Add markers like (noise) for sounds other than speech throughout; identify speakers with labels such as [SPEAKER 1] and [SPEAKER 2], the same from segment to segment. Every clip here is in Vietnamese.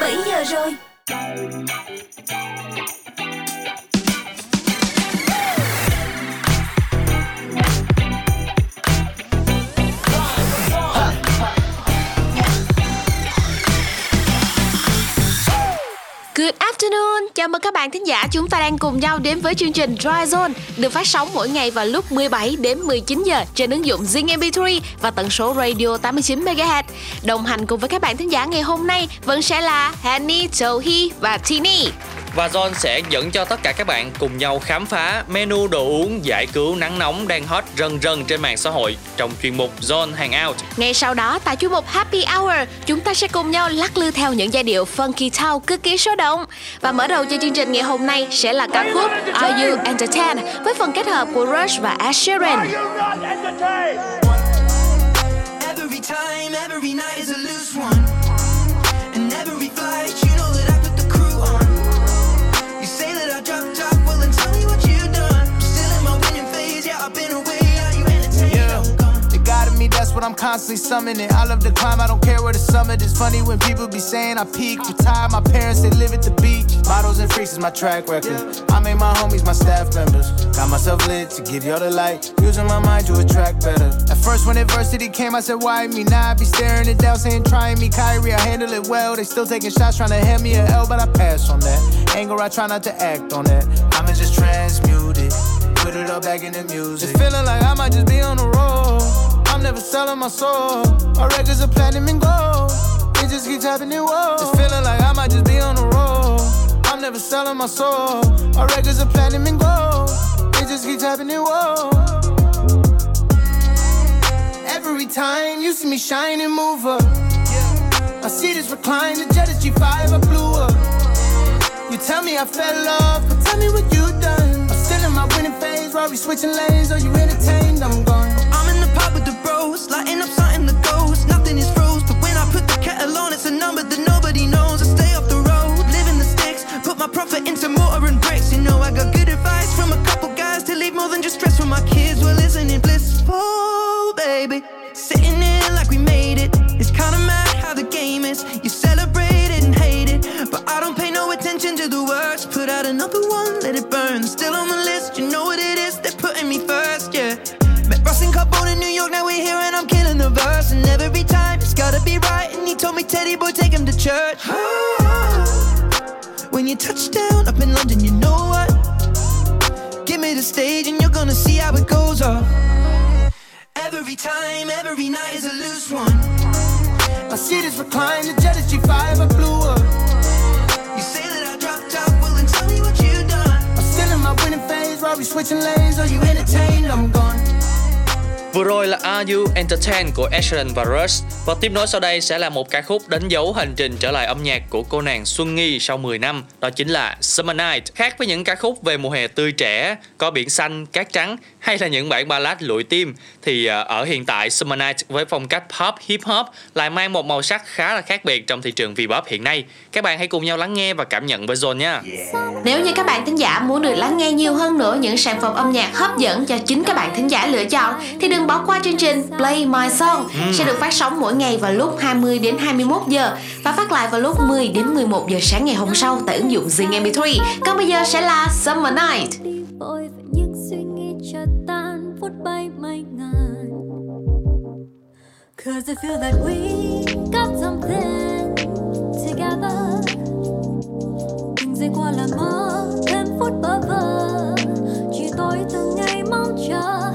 [SPEAKER 1] 17 giờ rồi.
[SPEAKER 2] Chào mừng các bạn thính giả chúng ta đang cùng nhau đến với chương trình Dry Zone được phát sóng mỗi ngày vào lúc 17 đến 19 giờ trên ứng dụng Zing MP3 và tần số radio 89 MHz. Đồng hành cùng với các bạn thính giả ngày hôm nay vẫn sẽ là Hanny, Tohi và Tini.
[SPEAKER 3] Và John sẽ dẫn cho tất cả các bạn cùng nhau khám phá menu đồ uống giải cứu nắng nóng đang hot rần rần trên mạng xã hội trong chuyên mục John Hangout.
[SPEAKER 2] Ngay sau đó tại chuyên mục Happy Hour, chúng ta sẽ cùng nhau lắc lư theo những giai điệu funky town cực kỳ sôi động. Và mở đầu cho chương trình ngày hôm nay sẽ là ca khúc Are You Entertained với phần kết hợp của Rush và Ed Sheeran.
[SPEAKER 4] Every time, every night is a loose one. What I'm
[SPEAKER 5] constantly summoning. I love to climb, I don't care where the summit is. Funny when people be saying I peaked. Retired, my parents, they live at the beach. Models and freaks is my track record. I make my homies my staff members. Got myself lit to give y'all the light. Using my mind to attract better. At first, when adversity came, I said, Why me? Now I be staring it down, saying, Trying me, Kyrie, I handle it well. They still taking shots, trying to hand me a L, but I pass on that. Anger, I try not to act on that. I'ma just transmute it. Put it all back in the music. It's feeling like I might just be on the road. I'm never selling my soul. Our records are platinum and gold. It just keeps happening, whoa. It's feeling like I might just be on the road. I'm never selling my soul. Our records are platinum and gold. It just keeps happening, whoa. Every time you see me shine and move up. I see this recline, the jet is G5, I blew up. You tell me I fell off, but tell me what you done. I'm still in my winning phase, we switching lanes. Are you entertained? I'm gone.
[SPEAKER 4] With lighting up something that goes. Nothing is froze, but when I put the kettle on, it's a number that right. And he told me, Teddy boy, take him to church. When you touch down up in London, you know what? Give me the stage and you're gonna see how it goes off. Every time, every night is a loose one.
[SPEAKER 5] I see this recline, the jet is G5, I blew up.
[SPEAKER 4] You say that I dropped out, well then tell me what you done.
[SPEAKER 5] I'm still in my winning phase, while we switching lanes. Are you entertained? I'm gone.
[SPEAKER 3] Vừa rồi là Are You Entertained của Ed Sheeran và Rush. Và tiếp nối sau đây sẽ là một ca khúc đánh dấu hành trình trở lại âm nhạc của cô nàng Xuân Nghi sau 10 năm Đó chính là Summer Night. Khác với những ca khúc về mùa hè tươi trẻ, có biển xanh, cát trắng hay là những bản ballad lụi tim Thì ờ, ở hiện tại Summer Night với phong cách pop, hip hop lại mang một màu sắc khá là khác biệt trong thị trường V-pop hiện nay. Các bạn hãy cùng nhau lắng nghe và cảm nhận với Zone nha.
[SPEAKER 2] Nếu như các bạn thính giả muốn được lắng nghe nhiều hơn nữa những sản phẩm âm nhạc hấp dẫn cho chính các bạn thính giả lựa chọn thì đừng bỏ qua chương trình Play My Song sẽ được phát sóng mỗi ngày vào lúc 20 đến 21 giờ và phát lại vào lúc 10 đến 11 giờ sáng ngày hôm sau tại ứng dụng Zing MP3. Còn bây giờ sẽ là Summer Night.
[SPEAKER 1] đi vội và những suy nghĩ chợt tan phút bay mây ngàn. Cause I feel that we got something together. Từng giây qua là mơ thêm phút bơ vơ. Chỉ tôi từng ngày mong chờ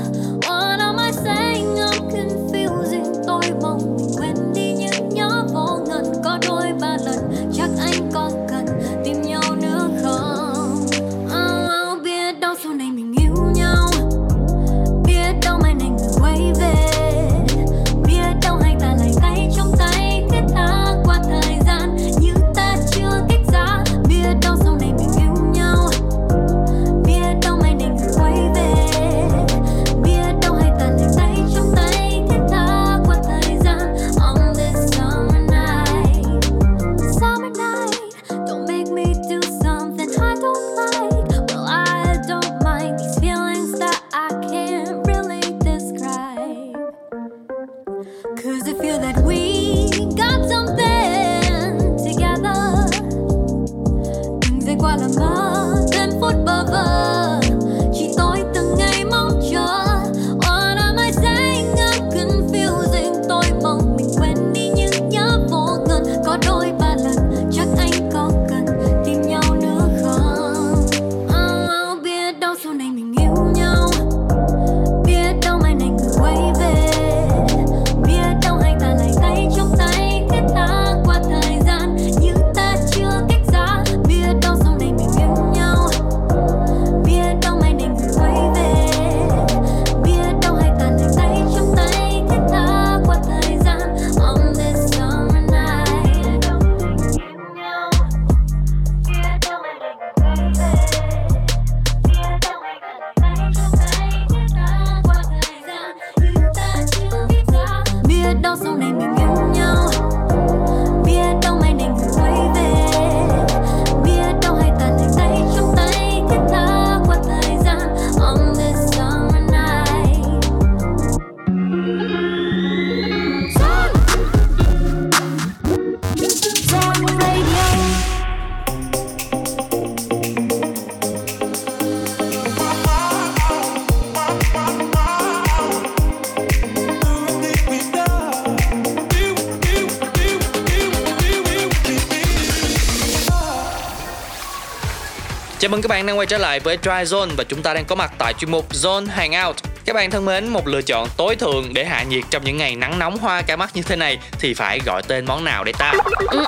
[SPEAKER 3] mừng các bạn đang quay trở lại với Dry Zone và chúng ta đang có mặt tại chuyên mục Zone Hangout. Các bạn thân mến, một lựa chọn tối thượng để hạ nhiệt trong những ngày nắng nóng hoa cả mắt như thế này thì phải gọi tên món nào đây ta?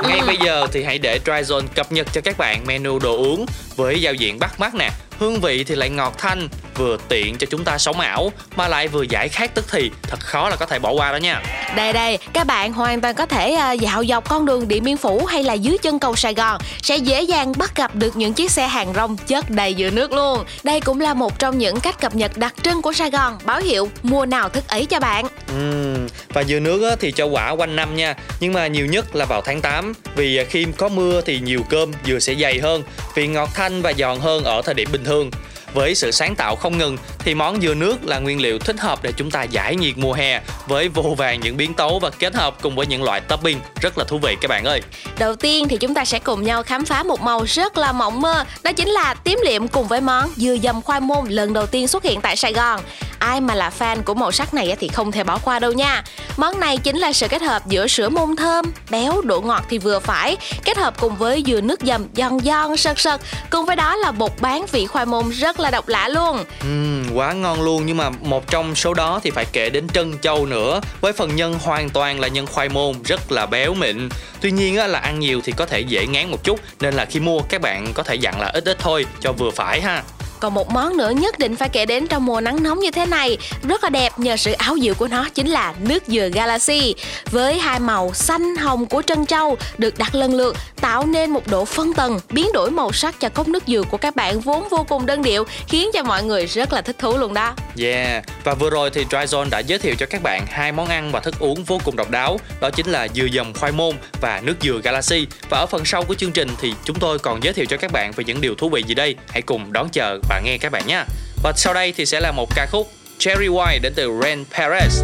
[SPEAKER 3] Ngay bây giờ thì hãy để Dry Zone cập nhật cho các bạn menu đồ uống với giao diện bắt mắt nè, hương vị thì lại ngọt thanh vừa tiện cho chúng ta sống ảo mà lại vừa giải khát tức thì thật khó là có thể bỏ qua đó nha
[SPEAKER 2] đây đây, các bạn hoàn toàn có thể ờ, dạo dọc con đường Điện Biên Phủ hay là dưới chân cầu Sài Gòn sẽ dễ dàng bắt gặp được những chiếc xe hàng rong chất đầy giữa nước luôn. Đây cũng là một trong những cách cập nhật đặc trưng của Sài Gòn, báo hiệu mùa nào thức ấy cho bạn.
[SPEAKER 3] Ừm, và dừa nước thì cho quả quanh năm nha nhưng mà nhiều nhất là vào tháng 8 vì ờ, khi có mưa thì nhiều cơm dừa sẽ dày hơn vị ngọt thanh và giòn hơn ở thời điểm bình thường với sự sáng tạo không ngừng thì món dừa nước là nguyên liệu thích hợp để chúng ta giải nhiệt mùa hè với vô vàng những biến tấu và kết hợp cùng với những loại topping rất là thú vị các bạn ơi.
[SPEAKER 2] Đầu tiên thì chúng ta sẽ cùng nhau khám phá một màu rất là mộng mơ, đó chính là tím liệm cùng với món dừa dầm khoai môn lần đầu tiên xuất hiện tại Sài Gòn. Ai mà là fan của màu sắc này thì không thể bỏ qua đâu nha. Món này chính là sự kết hợp giữa sữa môn thơm, béo, độ ngọt thì vừa phải, kết hợp cùng với dừa nước dầm giòn giòn sật sật, cùng với đó là bột bán vị khoai môn rất là độc lạ luôn.
[SPEAKER 3] Uhm, quá ngon luôn. Nhưng mà một trong số đó thì phải kể đến trân châu nữa. Với phần nhân hoàn toàn là nhân khoai môn rất là béo mịn. Tuy nhiên á, là ăn nhiều thì có thể dễ ngán một chút. Nên là khi mua các bạn có thể dặn là ít ít thôi cho vừa phải ha.
[SPEAKER 2] Còn một món nữa nhất định phải kể đến trong mùa nắng nóng như thế này Rất là đẹp nhờ sự áo dịu của nó chính là nước dừa Galaxy. Với hai màu xanh hồng của trân châu được đặt lần lượt Tạo nên một độ phân tầng biến đổi màu sắc cho cốc nước dừa của các bạn vốn vô cùng đơn điệu Khiến cho mọi người rất là thích thú luôn đó.
[SPEAKER 3] Yeah, và vừa rồi thì Dryzone đã giới thiệu cho các bạn hai món ăn và thức uống vô cùng độc đáo Đó chính là dừa dầm khoai môn và nước dừa Galaxy. Và ở phần sau của chương trình thì chúng tôi còn giới thiệu cho các bạn về những điều thú vị gì đây. Hãy cùng đón chờ bạn nghe các bạn nhé Và sau đây thì sẽ là một ca khúc Cherry White đến từ Ren Perez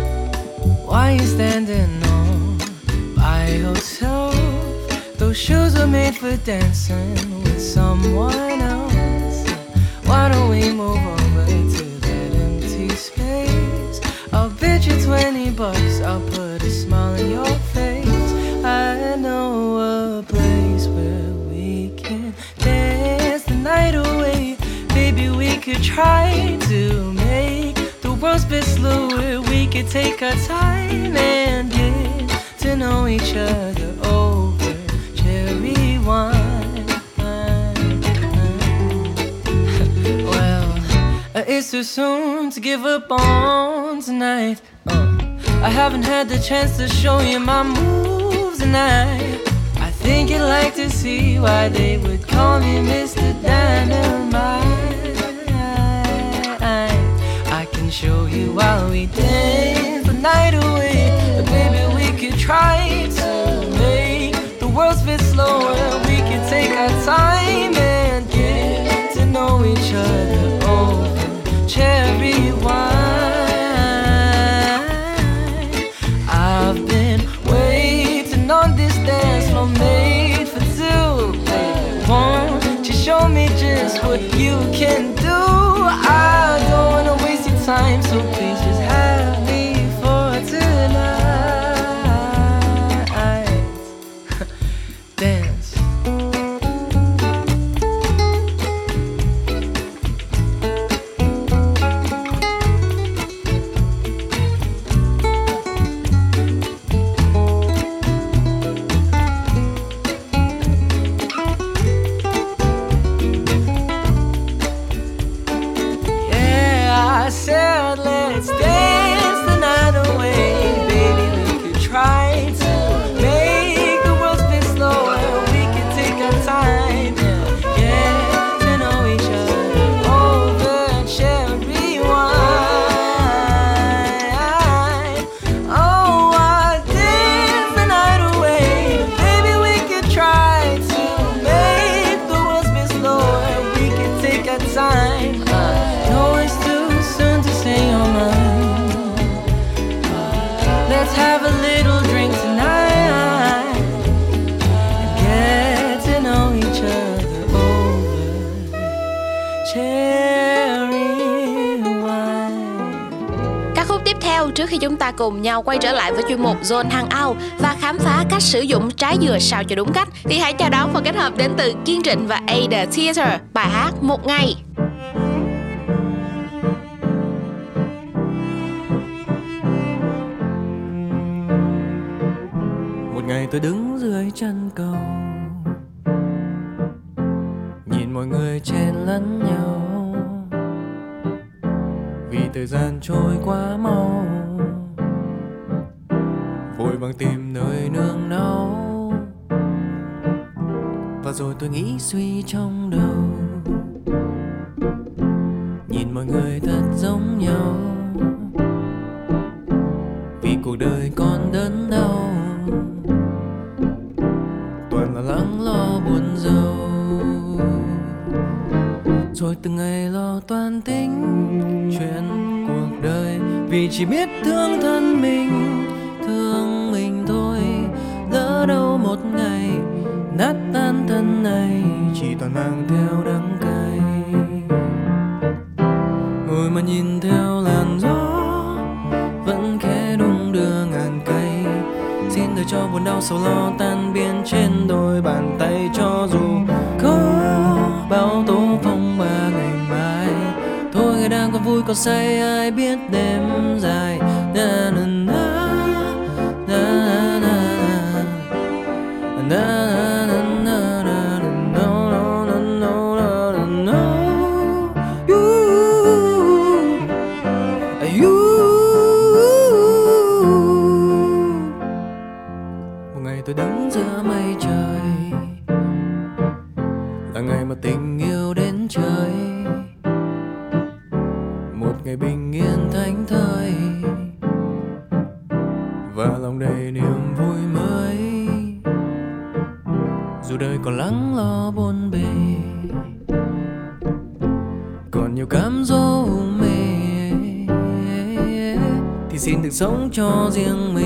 [SPEAKER 6] Why you standing on by yourself? Those shoes were made for dancing with someone else. Why don't we move over to that empty space? I'll bid you 20 bucks, I'll put a smile on your face. I know a place where we can dance the night away. Could try to make the world's best slower. We could take our time and get to know each other over cherry wine. (laughs) well, uh, it's too soon to give up on tonight. Uh, I haven't had the chance to show you my moves tonight. I think you'd like to see why they would call me Mr. Dynamite. Show you while we dance the night away. But baby, we could try to make the world spin slower. We could take our time and get to know each other over cherry wine. I've been waiting on this dance floor made for two. Baby, won't you show me just what you can do? I time, so please
[SPEAKER 2] trước khi chúng ta cùng nhau quay trở lại với chuyên mục Zone Hangout và khám phá cách sử dụng trái dừa sao cho đúng cách, thì hãy chào đón phần kết hợp đến từ Kiên Trịnh và Ada Theater bài hát Một Ngày.
[SPEAKER 6] Một ngày tôi đứng dưới chân cầu, Nhìn mọi người chen lẫn nhau Vì thời gian trôi quá mau bằng tìm nơi nương náu. Và rồi tôi nghĩ suy trong đầu. Nhìn mọi người thật giống nhau. Vì cuộc đời còn đớn đau. Toàn là lắng lo buồn rầu. Rồi từng ngày lo toan tính chuyện cuộc đời. Vì chỉ biết thương thân mình. Nay chỉ toàn mang theo đắng cay. Ngồi mà nhìn theo làn gió, vẫn khẽ đung đưa ngàn cây. Xin đời cho buồn đau sầu lo tan biến trên đôi bàn tay cho dù có bao tố phong ba ngày mai. Thôi ngày đang còn vui còn say, ai biết đêm dài na na na cho riêng mình.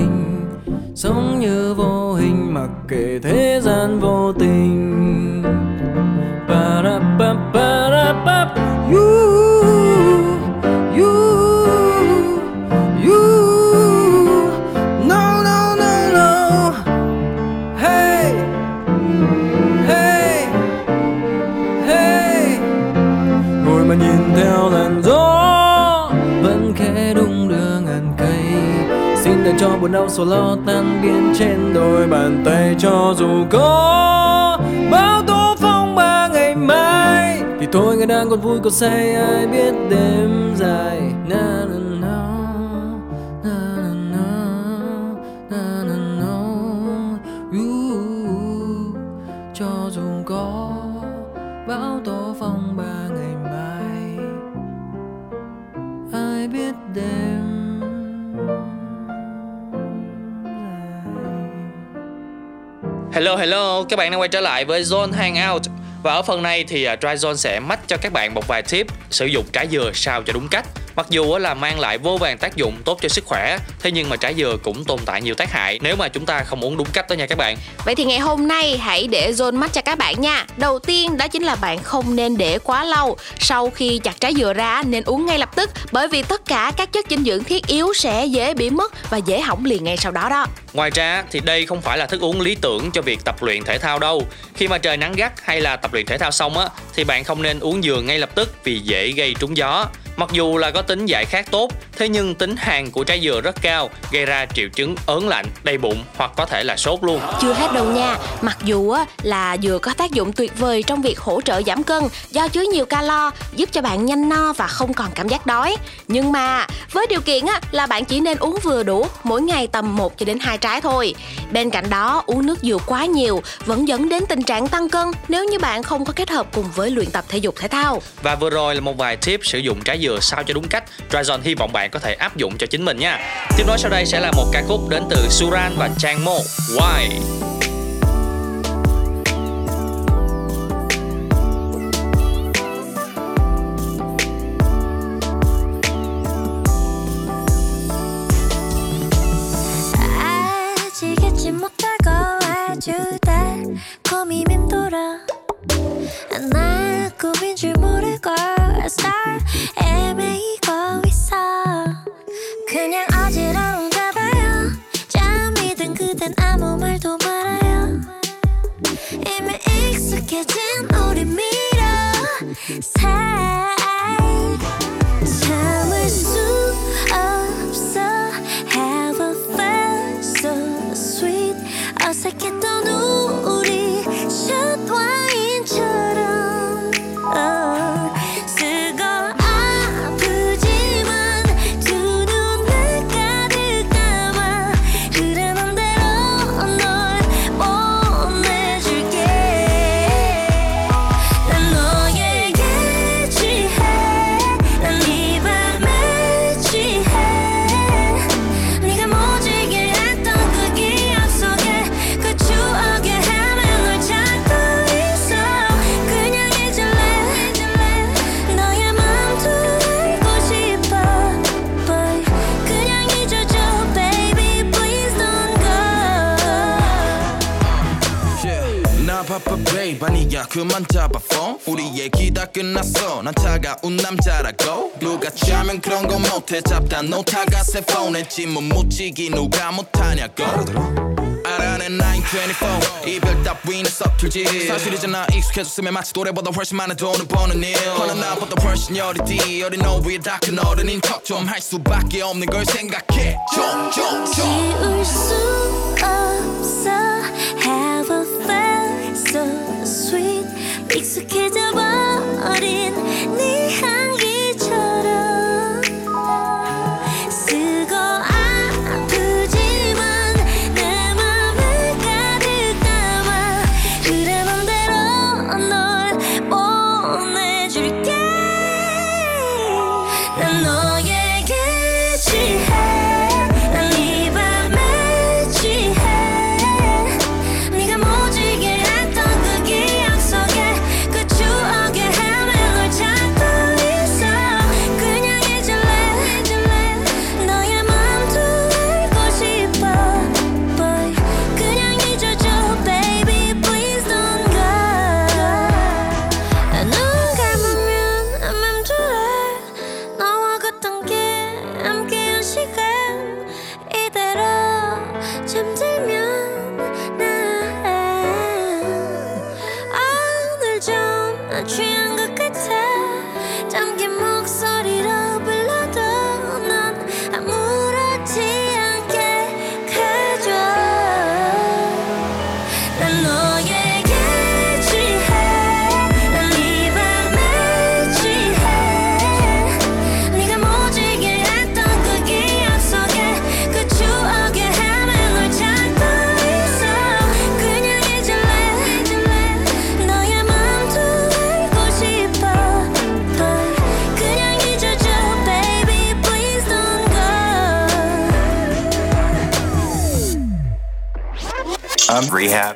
[SPEAKER 3] Bạn đang quay trở lại với Zone Hangout. Và ở phần này thì à, Dry Zone sẽ mách cho các bạn một vài tip sử dụng trái dừa sao cho đúng cách. Mặc dù là mang lại vô vàng tác dụng tốt cho sức khỏe Thế nhưng mà trái dừa cũng tồn tại nhiều tác hại nếu mà chúng ta không uống đúng cách đó nha các bạn
[SPEAKER 2] Vậy thì ngày hôm nay hãy để Zone mắt cho các bạn nha. Đầu tiên đó chính là bạn không nên để quá lâu. Sau khi chặt trái dừa ra nên uống ngay lập tức bởi vì tất cả các chất dinh dưỡng thiết yếu sẽ dễ bị mất và dễ hỏng liền ngay sau đó đó.
[SPEAKER 3] Ngoài ra thì đây không phải là thức uống lý tưởng cho việc tập luyện thể thao đâu. Khi mà trời nắng gắt hay là tập luyện thể thao xong á thì bạn không nên uống dừa ngay lập tức vì dễ gây trúng gió. Mặc dù là có tính giải khát tốt, thế nhưng tính hàn của trái dừa rất cao, gây ra triệu chứng ớn lạnh, đầy bụng hoặc có thể là sốt luôn.
[SPEAKER 2] Chưa hết đâu nha, mặc dù á, là dừa có tác dụng tuyệt vời trong việc hỗ trợ giảm cân do chứa nhiều calo, giúp cho bạn nhanh no và không còn cảm giác đói. Nhưng mà với điều kiện á, là bạn chỉ nên uống vừa đủ, mỗi ngày tầm 1 cho đến 2 trái thôi. Bên cạnh đó, uống nước dừa quá nhiều vẫn dẫn đến tình trạng tăng cân nếu như bạn không có kết hợp cùng với luyện tập thể dục thể thao.
[SPEAKER 3] Và vừa rồi là một vài tip sử dụng trái dừa sao cho đúng cách. Dryzone hy vọng bạn có thể áp dụng cho chính mình nha. Tiếp nối sau đây sẽ là một ca khúc đến từ Suran và Chang Mo. Why?
[SPEAKER 7] 아직 잊지 못하고 아주 달콤히 맴돌아 꿈인 줄 모르고 살 애매이고 있어. 그냥 어지러운가 봐요. 잠이든 그댄 아무 말도
[SPEAKER 8] 말아요. 이미 익숙해진 우리 미러. 새 새 폰에 질문 묻히기 누가 못하냐고. 알아낸 924 이별 따위는 서툴지. 사실이잖아 익숙해졌으면 마치 노래보다 훨씬 많은 돈을 버는 일. 허나 나보다 훨씬 어리디. 어린 너위에 다큰 어른인 척 좀 할 수밖에 없는 걸 생각해. 좀좀좀.
[SPEAKER 7] 지울 수 없어. Have a felt so sweet. 익숙해져 버 don't go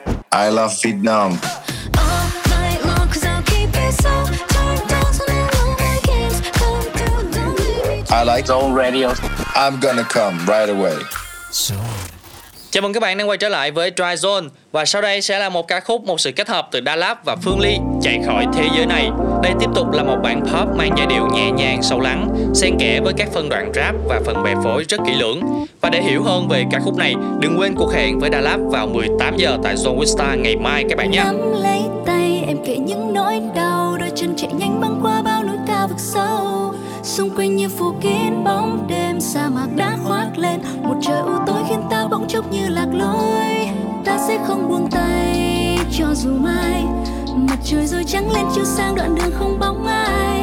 [SPEAKER 7] don't leave me
[SPEAKER 9] I like Zone Radio. I'm gonna come right away.
[SPEAKER 3] Chào mừng các bạn đang quay trở lại với Dry Zone. Và sau đây sẽ là một ca khúc, một sự kết hợp từ Đà Lạt và Phương Ly Chạy khỏi thế giới này. Đây tiếp tục là một bản pop mang giai điệu nhẹ nhàng sâu lắng Xen kẽ với các phân đoạn rap và phần bè phối rất kỹ lưỡng và để hiểu hơn về ca khúc này, Đừng quên cuộc hẹn với Đà Lạt vào 18 giờ tại Zone Vista ngày mai các bạn nhé.
[SPEAKER 7] Nắm lấy tay, em kể những nỗi đau, đôi chân chạy nhanh băng qua bao núi cao vực sâu. Xung quanh như phủ kín bóng đêm, sa mạc đã khoác lên. Một trời u tối khiến ta bỗng chốc như lạc lối. Ta sẽ không buông tay, cho dù mai. Mặt trời rồi trắng lên chiếu sang đoạn đường không bóng ai.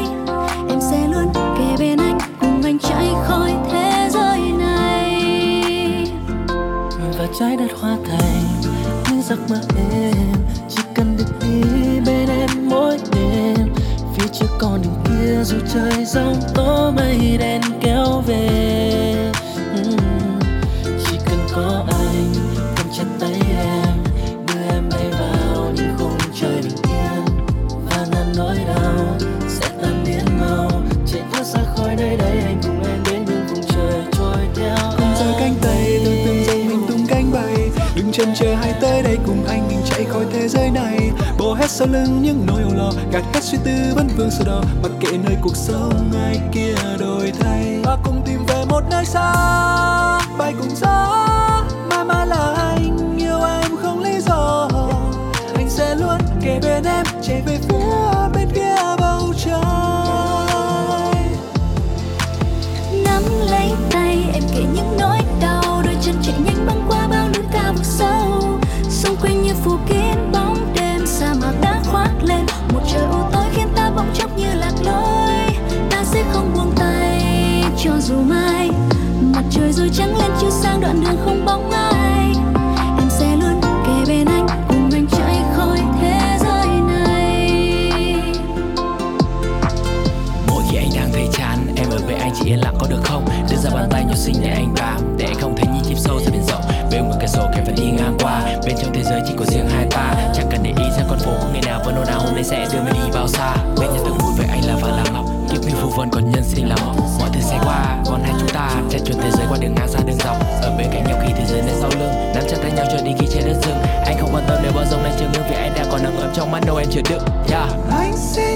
[SPEAKER 6] Chỉ có
[SPEAKER 10] riêng hai ta. Chẳng cần để ý ra con phố của ngày nào vẫn ồn nào hôm nay sẽ đưa mình đi bao xa. Bên nhà từng vui với anh là và là ngọc. Kiếp như phù vân còn nhân sinh là mộng mọi thứ sẽ qua còn hai chúng ta chạy chuồn thế giới qua đường ngang ra đường dọc. Ở bên cạnh nhau khi thế giới nên sau lưng, nắm chặt tay nhau cho đi khi trên đất rừng anh không quan tâm nếu bao rông này chưa ngưng vì anh đã còn nắng ấm trong mắt đâu em chứa đựng yeah.
[SPEAKER 7] Anh sẽ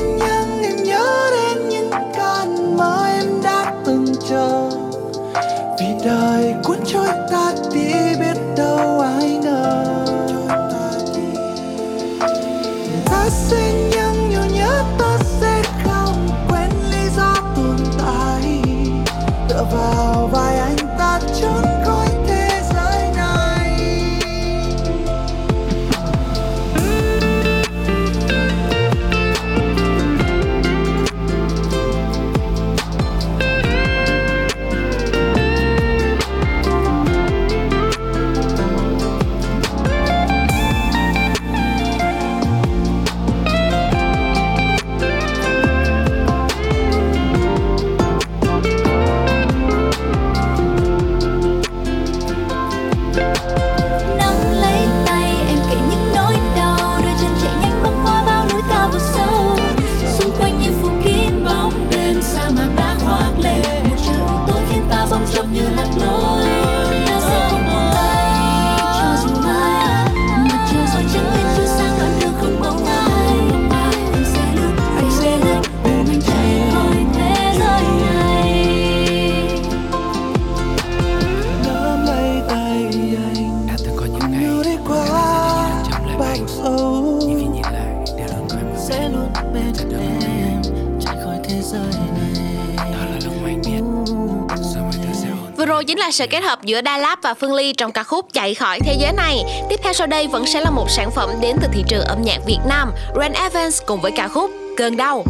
[SPEAKER 10] là
[SPEAKER 2] sự kết hợp giữa đa Lạt và Phương Ly trong ca khúc Chạy khỏi thế giới này. Tiếp theo sau đây vẫn sẽ là một sản phẩm đến từ thị trường âm nhạc Việt Nam, Ren Evans cùng với ca khúc Cơn đau.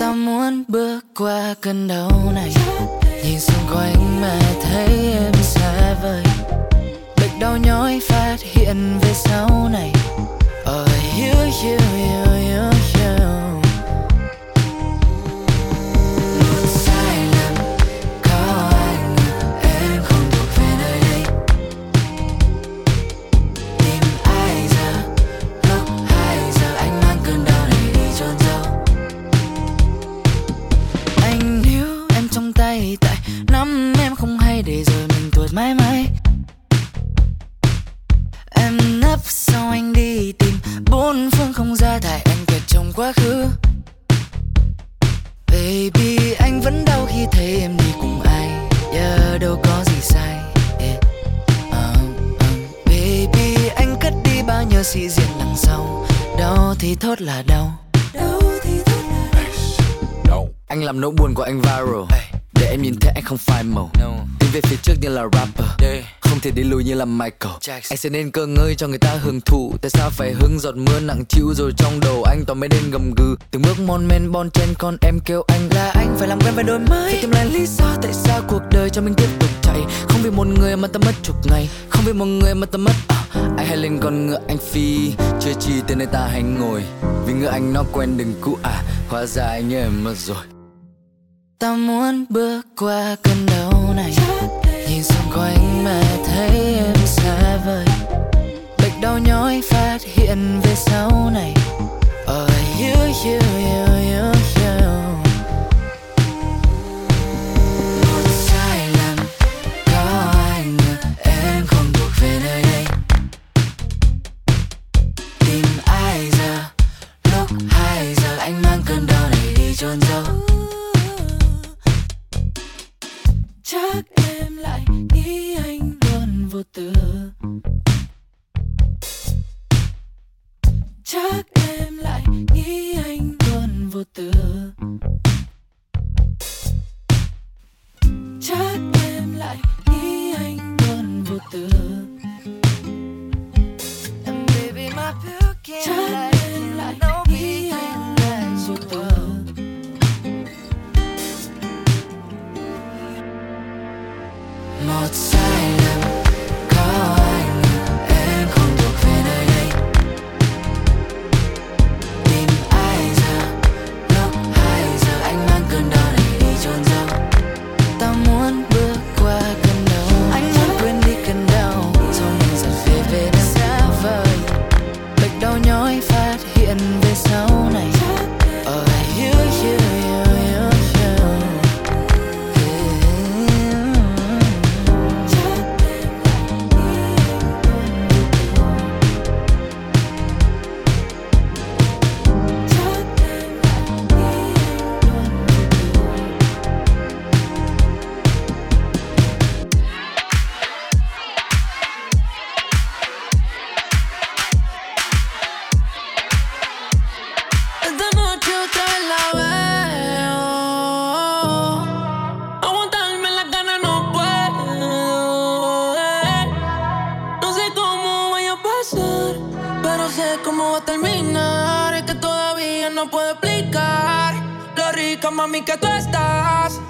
[SPEAKER 10] ta muốn bước qua cơn đau này nhìn xung quanh mà thấy em xa vời bệnh đau nhói phát hiện về sau này oh, you, you, you.
[SPEAKER 11] Thể đi lùi như là Michael Anh sẽ nên cơ ngơi cho người ta hưởng thụ. Tại sao phải hứng giọt mưa nặng chiếu Rồi trong đầu anh toàn mấy đêm gầm gừ? Từng bước mon men bon chen con em kêu anh
[SPEAKER 10] là anh phải làm quen với đôi mới. Phải tìm lại lý do tại sao cuộc đời cho mình tiếp tục chạy.
[SPEAKER 11] Không vì một người mà ta mất chục ngày. Không vì một người mà ta mất à, Anh hay lên con ngựa anh phi. Chưa chi tới nơi ta hay ngồi Vì ngựa anh nó quen đừng cũ à Hóa ra anh em mất rồi.
[SPEAKER 10] Ta muốn bước qua cơn đau này. Nhìn xung quanh mà thấy đau nhói phát hiện về sau này Oh, you, you, you, you, you.
[SPEAKER 12] Terminar. Es que todavía no puedo explicar lo rica, mami, que tú estás.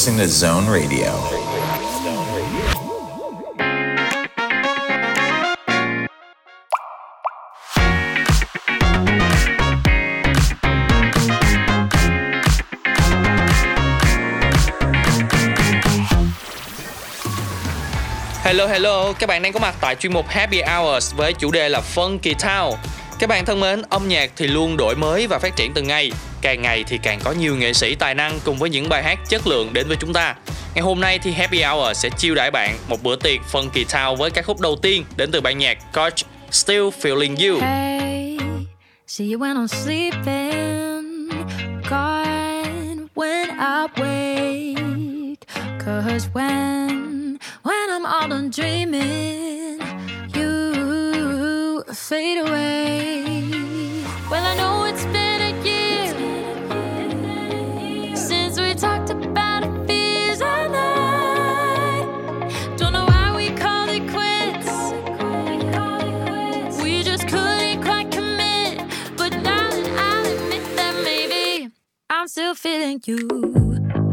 [SPEAKER 13] Listening to Zone Radio.
[SPEAKER 3] Hello hello, các bạn đang có mặt tại chuyên mục Happy Hours với chủ đề là Funky Town. Các bạn thân mến, âm nhạc thì luôn đổi mới và phát triển từng ngày càng ngày thì càng có nhiều nghệ sĩ tài năng cùng với những bài hát chất lượng đến với chúng ta. Ngày hôm nay thì Happy Hour sẽ chiêu đãi bạn một bữa tiệc funky town với các khúc đầu tiên đến từ ban nhạc Coach Still Feeling You. Hey, see you when I'm sleeping, gone when I wake. Cause when, when I'm all done dreaming, you fade away. Well, I know it's been still feeling you.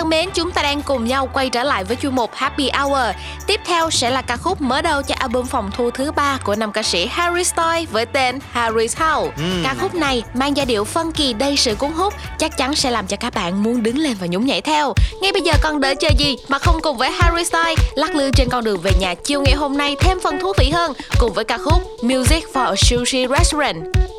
[SPEAKER 2] Thân mến, chúng ta đang cùng nhau quay trở lại với chuyên mục Happy Hour. Tiếp theo sẽ là ca khúc mở đầu cho album phòng thu thứ ba của nam ca sĩ Harry Styles với tên Harry's House.
[SPEAKER 3] Ừ.
[SPEAKER 2] Ca khúc này mang giai điệu funky đầy sự cuốn hút, chắc chắn sẽ làm cho các bạn muốn đứng lên và nhún nhảy theo. Ngay bây giờ còn đợi chờ gì mà không cùng với Harry Styles lắc lư trên con đường về nhà chiều ngày hôm nay thêm phần thú vị hơn cùng với ca khúc Music for a Sushi Restaurant.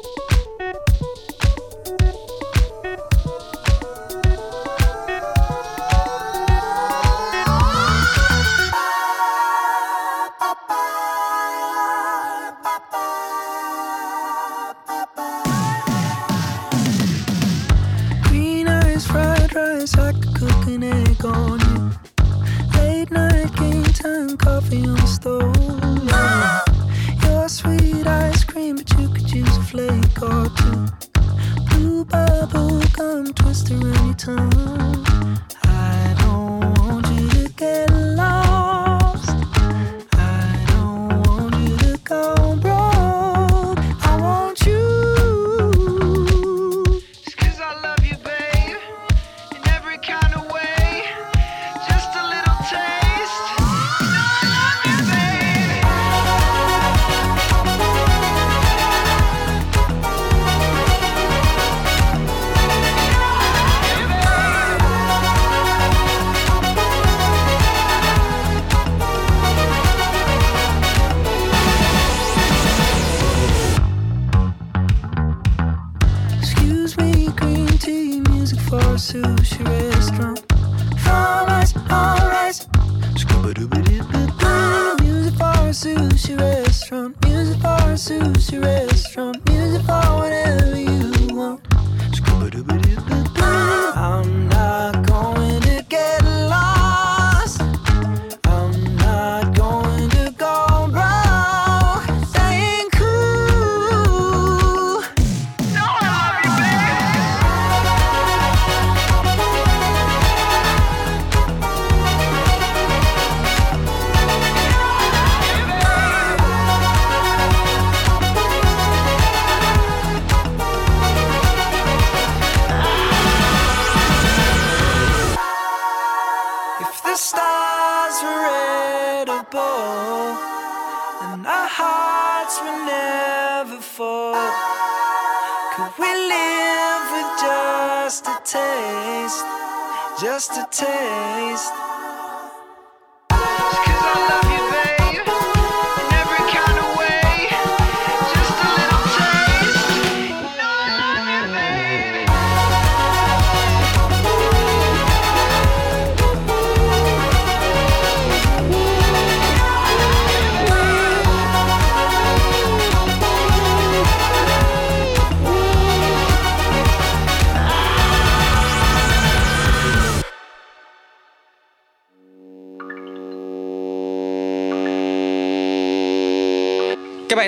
[SPEAKER 12] Your sweet ice cream, but you could use a flake or two. Blue bubble gum twist around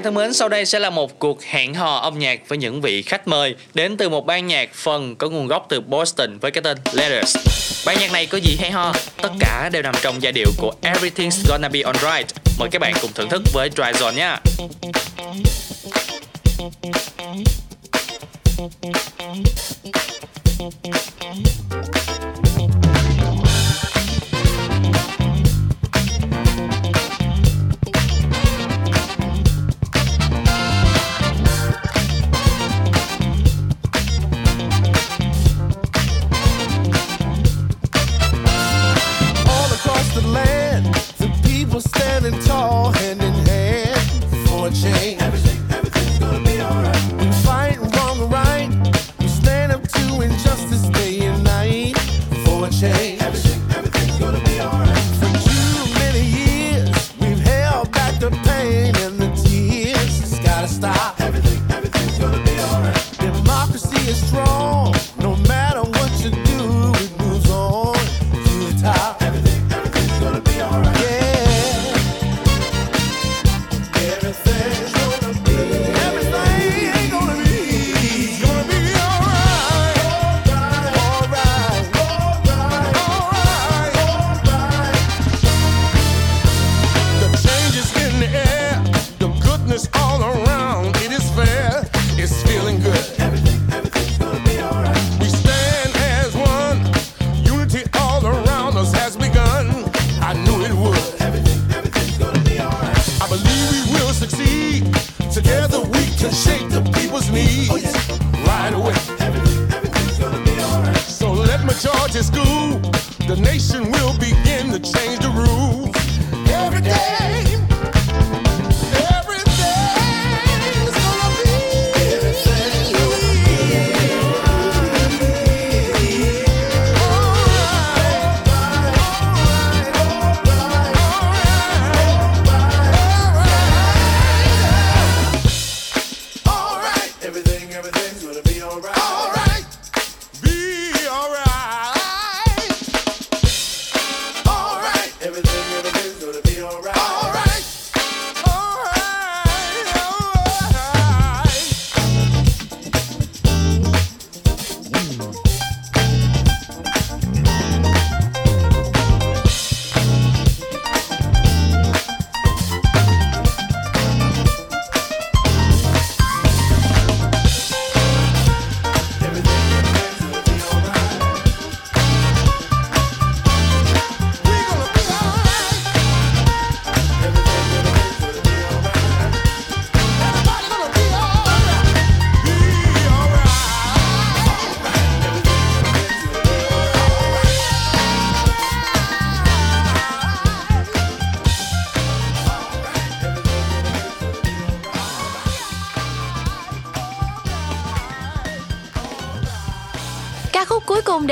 [SPEAKER 3] bạn thân mến, sau đây sẽ là một cuộc hẹn hò âm nhạc với những vị khách mời đến từ một ban nhạc phần có nguồn gốc từ Boston với cái tên Letters. Ban nhạc này có gì hay ho? Tất cả đều nằm trong giai điệu của Everything's Gonna Be Alright. Mời các bạn cùng thưởng thức với Dry Zone nha.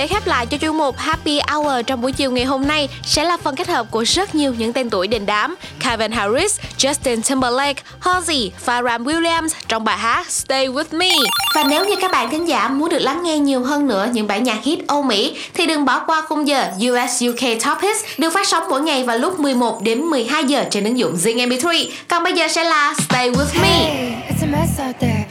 [SPEAKER 2] Để khép lại cho chuyên mục Happy Hour trong buổi chiều ngày hôm nay sẽ là phần kết hợp của rất nhiều những tên tuổi đình đám Calvin Harris, Justin Timberlake, Halsey, Pharrell Williams trong bài hát Stay With Me. Và nếu như các bạn thính giả muốn được lắng nghe nhiều hơn nữa những bản nhạc hit Âu Mỹ thì đừng bỏ qua khung giờ US UK Top Hits được phát sóng mỗi ngày vào lúc 11 đến 12 giờ trên ứng dụng Zing MP3. Còn bây giờ sẽ là Stay With Me.
[SPEAKER 14] Hey, it's a mess out there.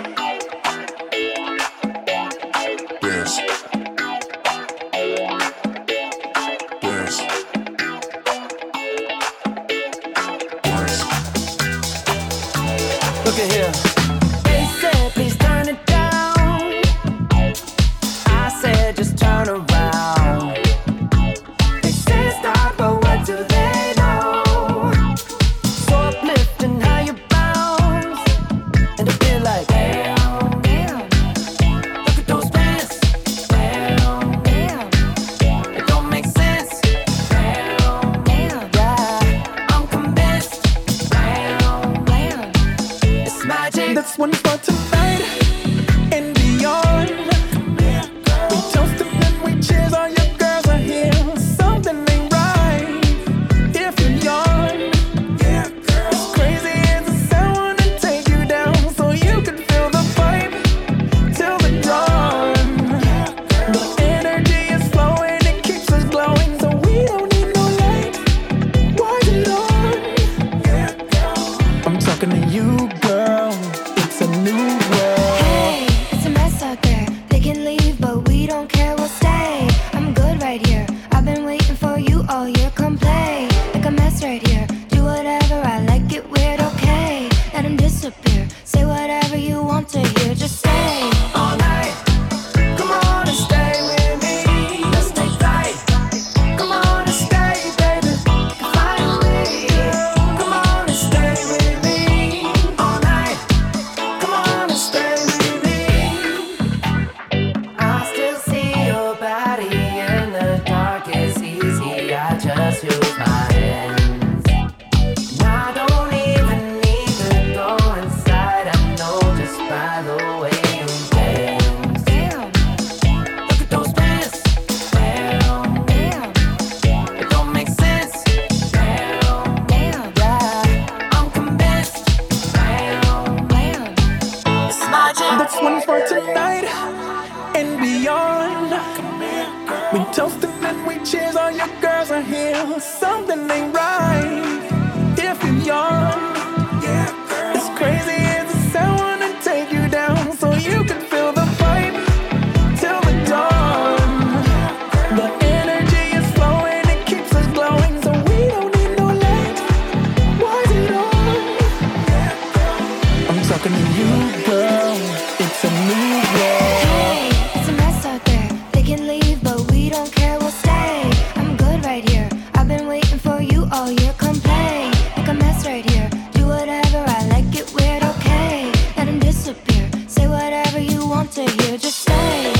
[SPEAKER 12] Whatever you want to hear. Just stay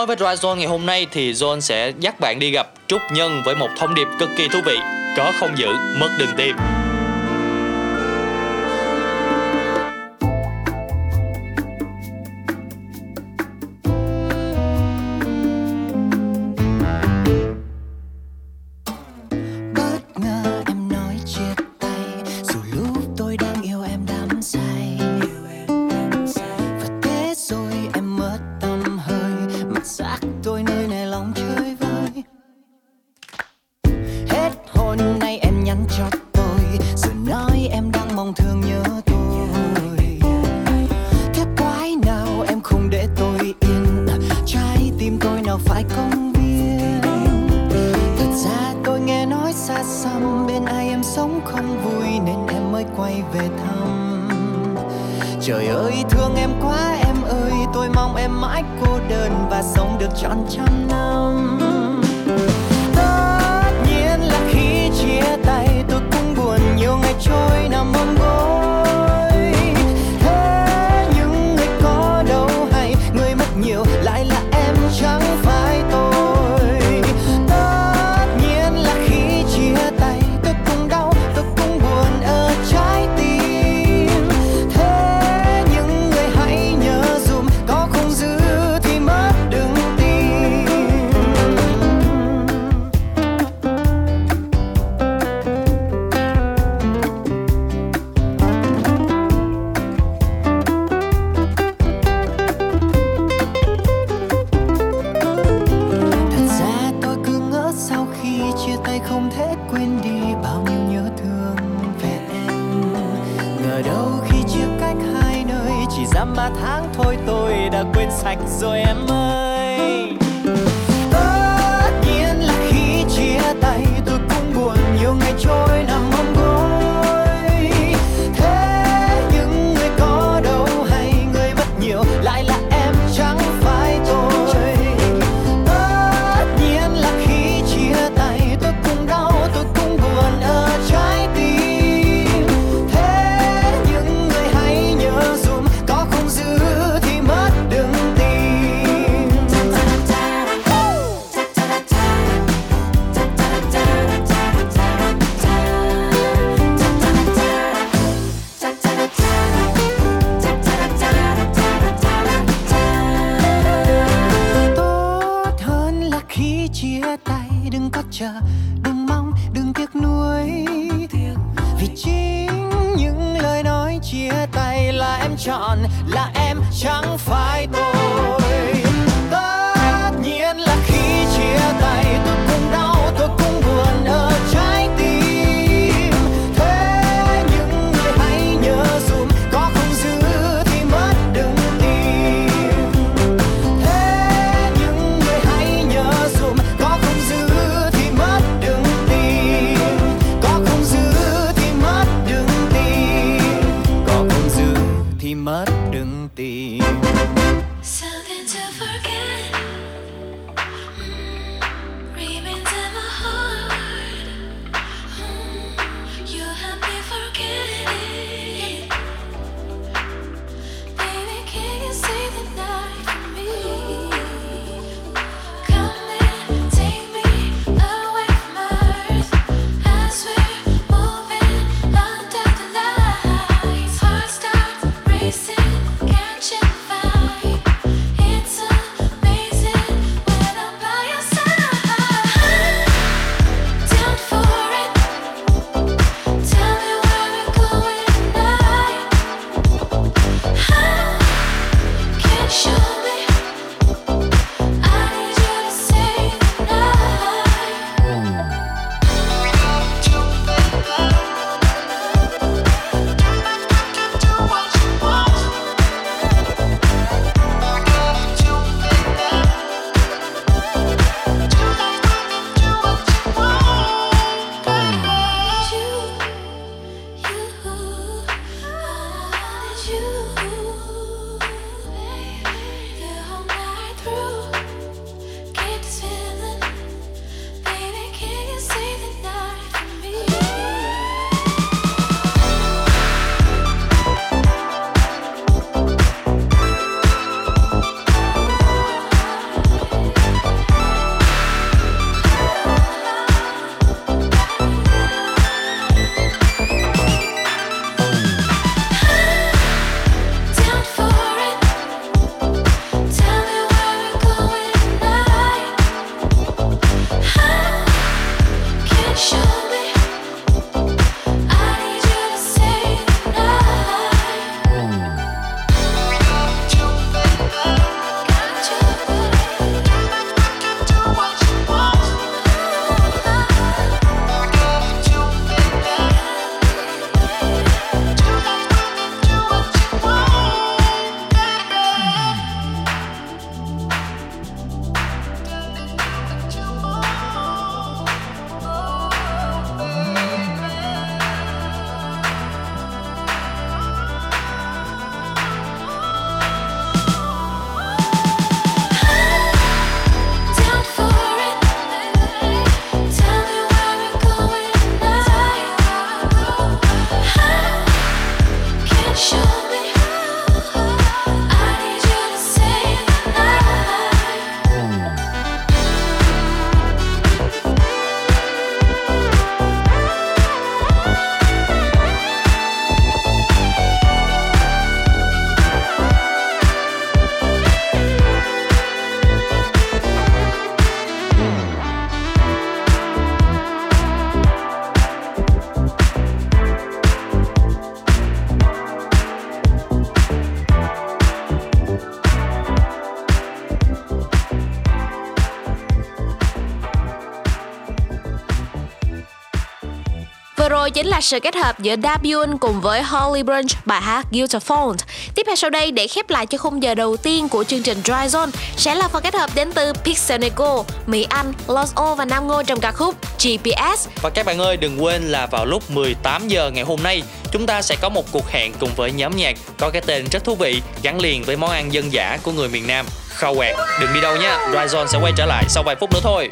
[SPEAKER 3] nối với Dryzone ngày hôm nay thì Zone sẽ dắt bạn đi gặp Trúc Nhân với một thông điệp cực kỳ thú vị. Có không giữ, mất đừng
[SPEAKER 15] tìm. Chính là
[SPEAKER 2] sự kết hợp giữa Dabyun cùng với Holly Branch bài hát Guilt of Font. Tiếp theo sau đây để khép lại cho khung giờ đầu tiên của chương trình Dry Zone sẽ là phần kết hợp đến từ Pixel Nico, Mỹ Anh, Los O và Nam Ngô trong ca khúc GPS.
[SPEAKER 16] Và các bạn ơi đừng quên là vào lúc 18 giờ ngày hôm nay chúng ta sẽ có một cuộc hẹn cùng với nhóm nhạc có cái tên rất thú vị gắn liền với món ăn dân dã của người miền Nam. Khao quẹt, đừng đi đâu nha. Dry Zone sẽ quay trở lại sau vài phút nữa thôi.